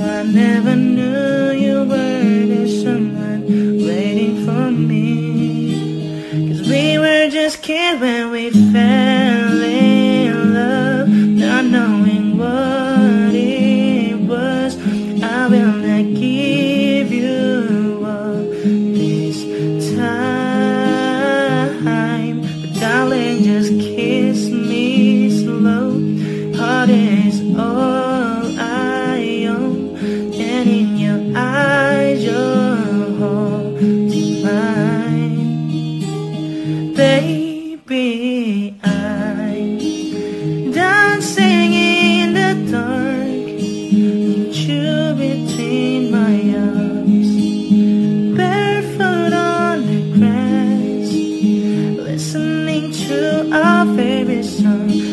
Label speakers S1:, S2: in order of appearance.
S1: I never knew you were the someone waiting for me. Cause we were just kids when we fell in love, not knowing what it was. I will not give you all this time, but darling, just baby. I'm dancing in the dark, you between my arms, barefoot on the grass, listening to our favorite song.